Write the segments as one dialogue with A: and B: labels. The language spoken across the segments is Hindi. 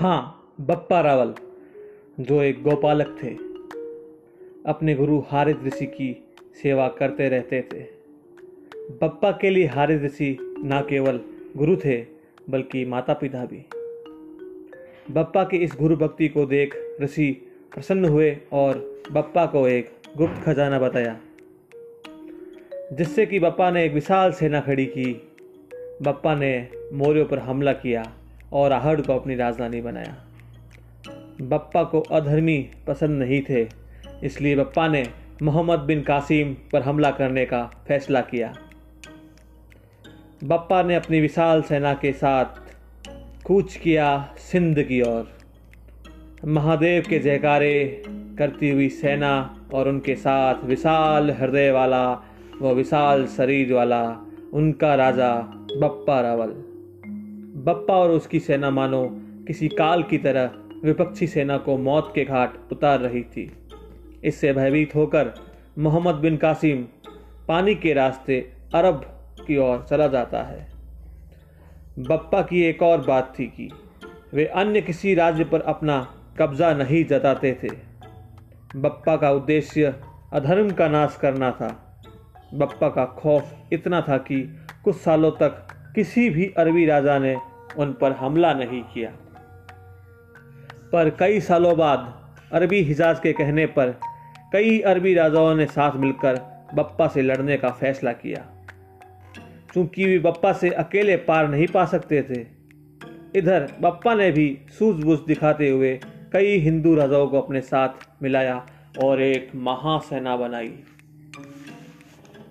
A: हाँ बप्पा रावल, जो एक गोपालक थे, अपने गुरु हारिद ऋषि की सेवा करते रहते थे। बप्पा के लिए हारिद ऋषि ना केवल गुरु थे, बल्कि माता पिता भी। बप्पा की इस गुरु भक्ति को देख ऋषि प्रसन्न हुए और बप्पा को एक गुप्त खजाना बताया, जिससे कि बप्पा ने एक विशाल सेना खड़ी की। बप्पा ने मौर्यों पर हमला किया। और आहड़ को अपनी राजधानी बनाया। बप्पा को अधर्मी पसंद नहीं थे, इसलिए बप्पा ने मोहम्मद बिन कासिम पर हमला करने का फैसला किया। बप्पा ने अपनी विशाल सेना के साथ कूच किया सिंध की ओर। महादेव के जयकारे करती हुई सेना और उनके साथ विशाल हृदय वाला व विशाल शरीर वाला उनका राजा बप्पा रावल। बप्पा और उसकी सेना मानो किसी काल की तरह विपक्षी सेना को मौत के घाट उतार रही थी। इससे भयभीत होकर मोहम्मद बिन कासिम पानी के रास्ते अरब की ओर चला जाता है। बप्पा की एक और बात थी कि वे अन्य किसी राज्य पर अपना कब्जा नहीं जताते थे। बप्पा का उद्देश्य अधर्म का नाश करना था। बप्पा का खौफ इतना था कि कुछ सालों तक किसी भी अरबी राजा ने उन पर हमला नहीं किया। पर कई सालों बाद अरबी हिजाज के कहने पर कई अरबी राजाओं ने साथ मिलकर बप्पा से लड़ने का फैसला किया। क्योंकि वे बप्पा से अकेले पार नहीं पा सकते थे, इधर बप्पा ने भी सूझबूझ दिखाते हुए कई हिंदू राजाओं को अपने साथ मिलाया और एक महासेना बनाई।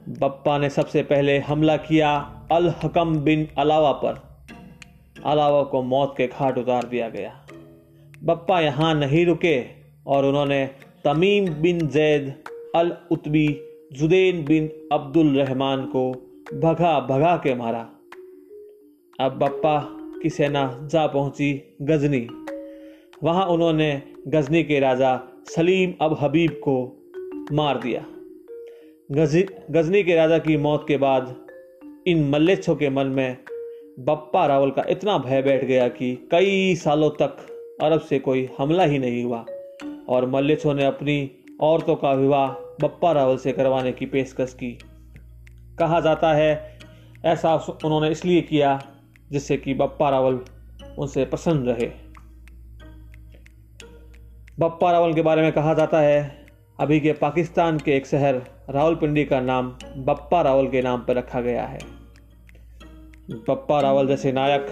A: बप्पा ने सबसे पहले हमला किया अल हकम बिन अलावा पर। अलावा को मौत के घाट उतार दिया गया। बप्पा यहाँ नहीं रुके और उन्होंने तमीम बिन जैद अल उतबी जुदेन बिन अब्दुल रहमान को भगा भगा के मारा। अब बप्पा की सेना जा पहुँची गजनी। वहाँ उन्होंने गजनी के राजा सलीम अब हबीब को मार दिया। गजनी के राजा की मौत के बाद इन मल्लेच्छों के मन में बप्पा रावल का इतना भय बैठ गया कि कई सालों तक अरब से कोई हमला ही नहीं हुआ। और मल्लेच्छों ने अपनी औरतों का विवाह बप्पा रावल से करवाने की पेशकश की। कहा जाता है, ऐसा उन्होंने इसलिए किया जिससे कि बप्पा रावल उनसे प्रसन्न रहे। बप्पा रावल के बारे में कहा जाता है, अभी के पाकिस्तान के एक शहर रावलपिंडी का नाम बप्पा रावल के नाम पर रखा गया है। बप्पा रावल जैसे नायक,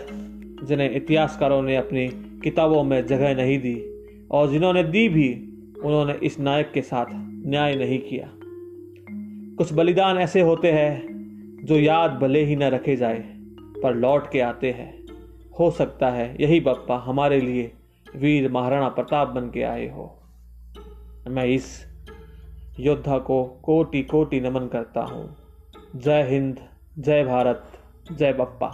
A: जिन्हें इतिहासकारों ने अपनी किताबों में जगह नहीं दी, और जिन्होंने दी भी, उन्होंने इस नायक के साथ न्याय नहीं किया। कुछ बलिदान ऐसे होते हैं, जो याद भले ही न रखे जाए, पर लौट के आते हैं। हो सकता है यही बप्पा हमारे लिए वीर महाराणा प्रताप बन के आए हो। मैं इस योद्धा को कोटि कोटि नमन करता हूँ। जय हिंद, जय भारत। जय बप्पा।